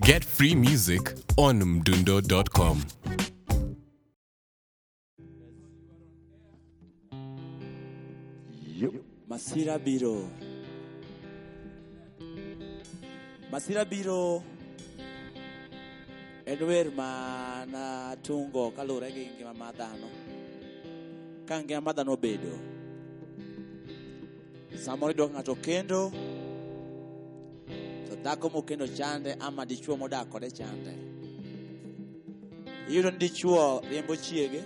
Get free music on mdundo.com. Yup. Masira biro. Masira biro en wer ma natungo kaluwore gi ngima mar dhano. Ka ngima mar dhano obedo. Samoro ka ng'ato kendo to dhako mokendo chande ama dichuo modak kode chande. Iyudo ni dichuo riembo chiege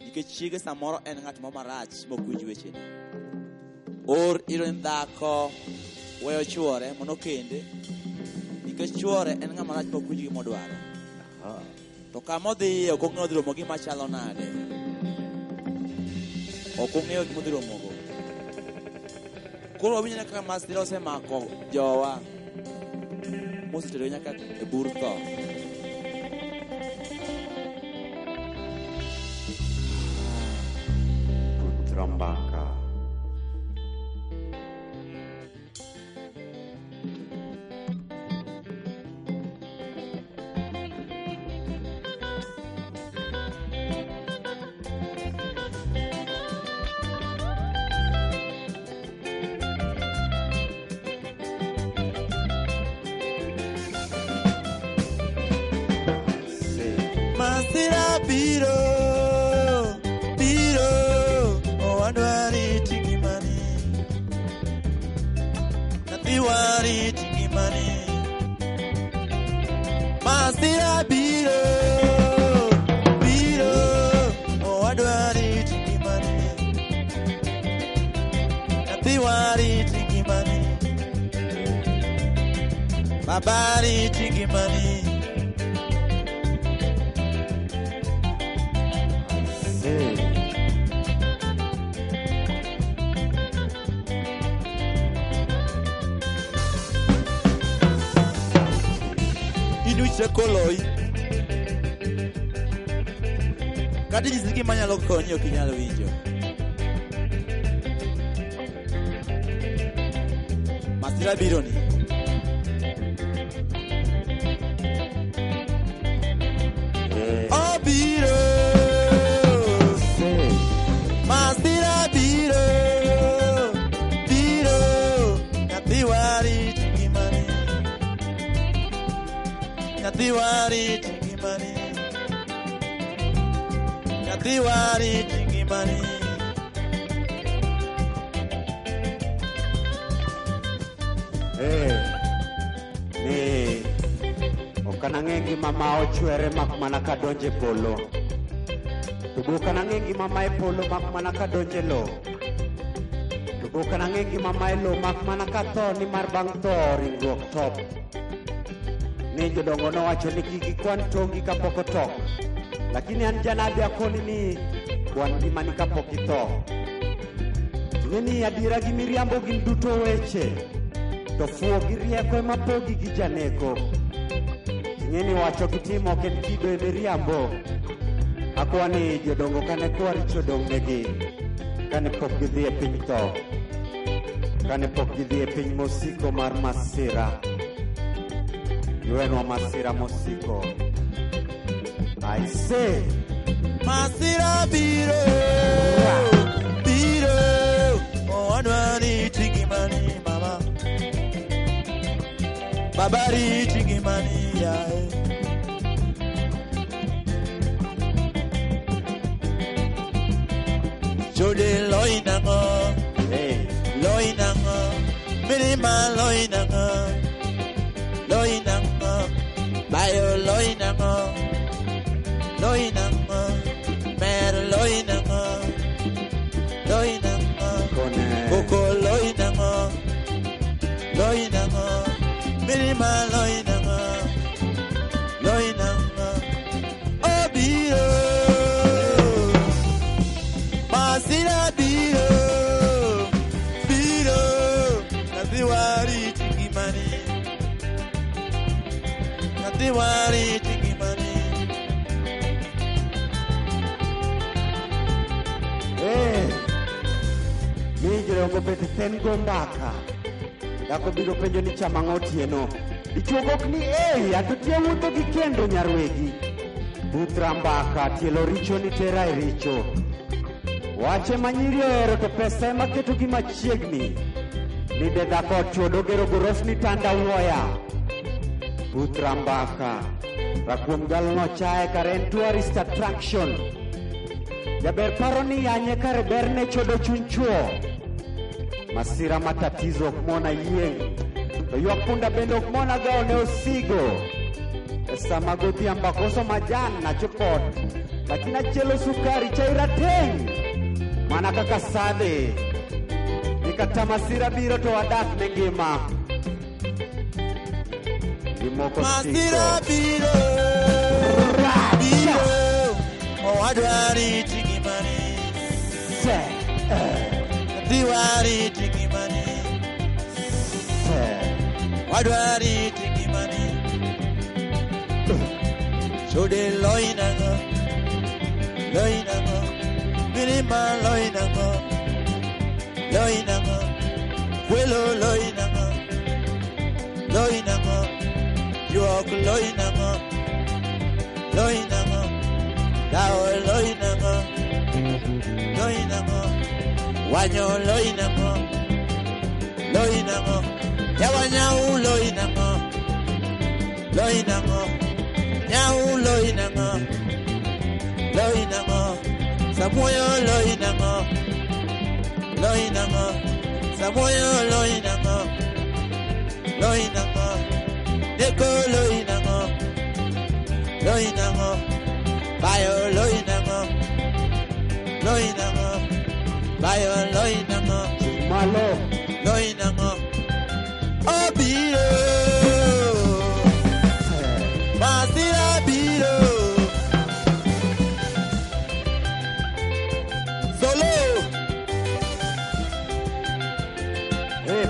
nikech chiege samoro en ng'at moro marach mokwinj wechene. or iro en dhako weyo chuore mondo kende nikech chuore en ng'ama rach mokwinj gimodwaro Ah. to kama odhiye ok ong'eyo odhi romo gima chalo nade ok ong'eyo gima odhi romogo koro wawinjo ni kaka masira osemako jowa Moses dhewe nyakat burka. Putra nathi wari tingimani masira biro biro owadwari tingimani nathi wari tingimani babari tingimani inuche koloi. Kata nyisi gima nyalo konyi ok inyalo winjo. Masira biro ni nyathi warit ngimani Eh, ni ok anang'e ngima ma ochwere mak mana kadonjo e polo to be ok anang'e ngima ma e polo mak mana kadonjo e lo. To be ok anang'e ngima ma e lo mak mana ka tho nimar bang' tho ringruok top ni jodongo nowacho ni kik ikwan tongi kapok otok lakini an janabi akoni ni kwan ngimani kapok itho ing'e ni adiera gi miriambo gin duto weche. To fuo gi rieko ema pogi gi janeko ing'e ni wacho gi timo ok en kido e miriambo akwa ni jodongo kane kwa richo dong'negi kane pok gidhi e piny tho kane pok gidhi e piny mosiko mar masira. Iwenwa masira mosiko I say masira biro biro owadwari tingimani mama. Baba riti ngimani yae eh. jode loi nango hey, loi nango mirima jodongo bet ten go mbaka. Dhako biro penjo ni chama ang'o otieno. Ichuogok ni ei atotie wuotho gi kendo nyarwegi. Buthra mbaka tielo richo ni tera e richo. Wache ma nyiri ohero to pesa ema ketogi machiegni. Ni de dhako ochuodo gero goros ni tanda wuoya. Buthra mbaka rakuom galno chaye kare en tourist attraction. Jaber paro ni yanye kare berne chodo chuny chuo masira matatizo okumona yengu toywakupunda bende okumonaga one osigo esama esamagoti ambakoso majan nachipot lakini achielo sukari chairateng mana kaka sadhi nikata masira biro to wadak ne ngima. Gimoko masira biro. Biro. Owadwari chigimani Adwari Tikimani. Adwari Tikimani. Chode Loinago. Loinago. Minima Loinago. Loinago. Quello Loinago. Loinago. Yuok Loinago. Loinago. Dao Loinago. Loinago. Wanyo Loinago inango yawa nyau lo inamo, lo inamo, nyau lo inamo, lo inamo, samoyo lo inamo, lo inamo, samoyo lo inamo, lo inamo, deko lo inamo, lo inamo, bayo lo inamo, lo inamo, bayo lo inamo. malo.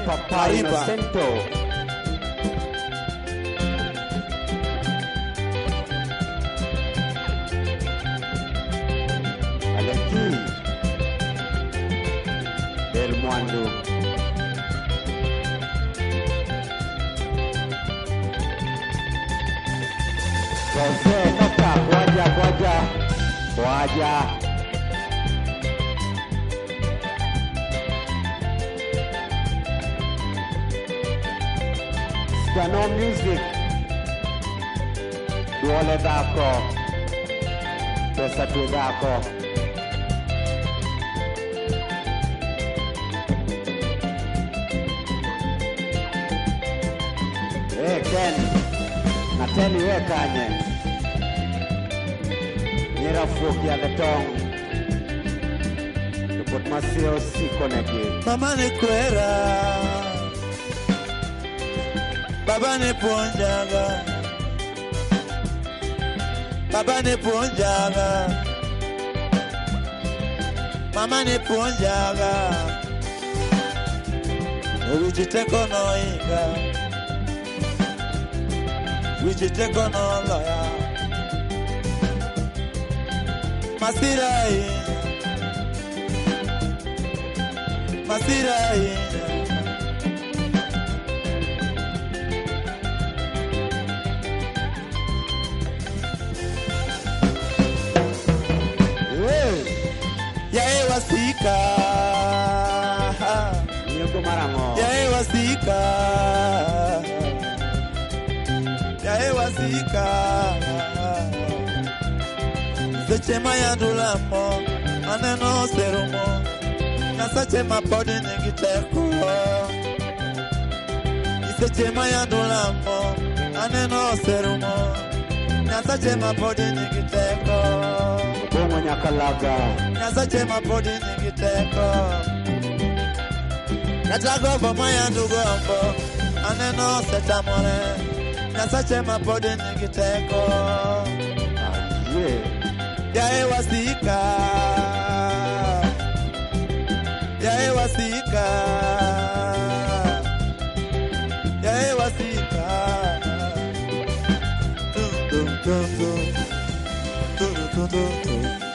papá Inocento. Valentín del Muando. José Nota, Guaya, Guaya, Guaya. Stano Music. Duole dhako. Pesa tu dhako. Eh, Ken. Nateni we kanye. Nyira fuok yadhe tong. Jopot masira osiko negi. mama ne kwera, Baba ne ponjaga. Baba ne ponjaga. Mama ne ponjaga. Wijiteko no inga. Wijiteko no loya. Masirai. Masirai. Wasika. Nyoko marang'o. yae wasika. Yae wasika. Seche ma yandulamo aneno serumo. Nyasache ma pod nigi teko seche ma yandulamo aneno serumo. Nyasache ma pod nigi teko Bongo Nyakalaga Nasachema podi nikiteko Natagova mwaya ndugombo Aneno setamole Nasachema podi nikiteko Ajie Yae wasika. Yae wasika. Yae wasika. Dum dum dum dum. Dum dum dum dum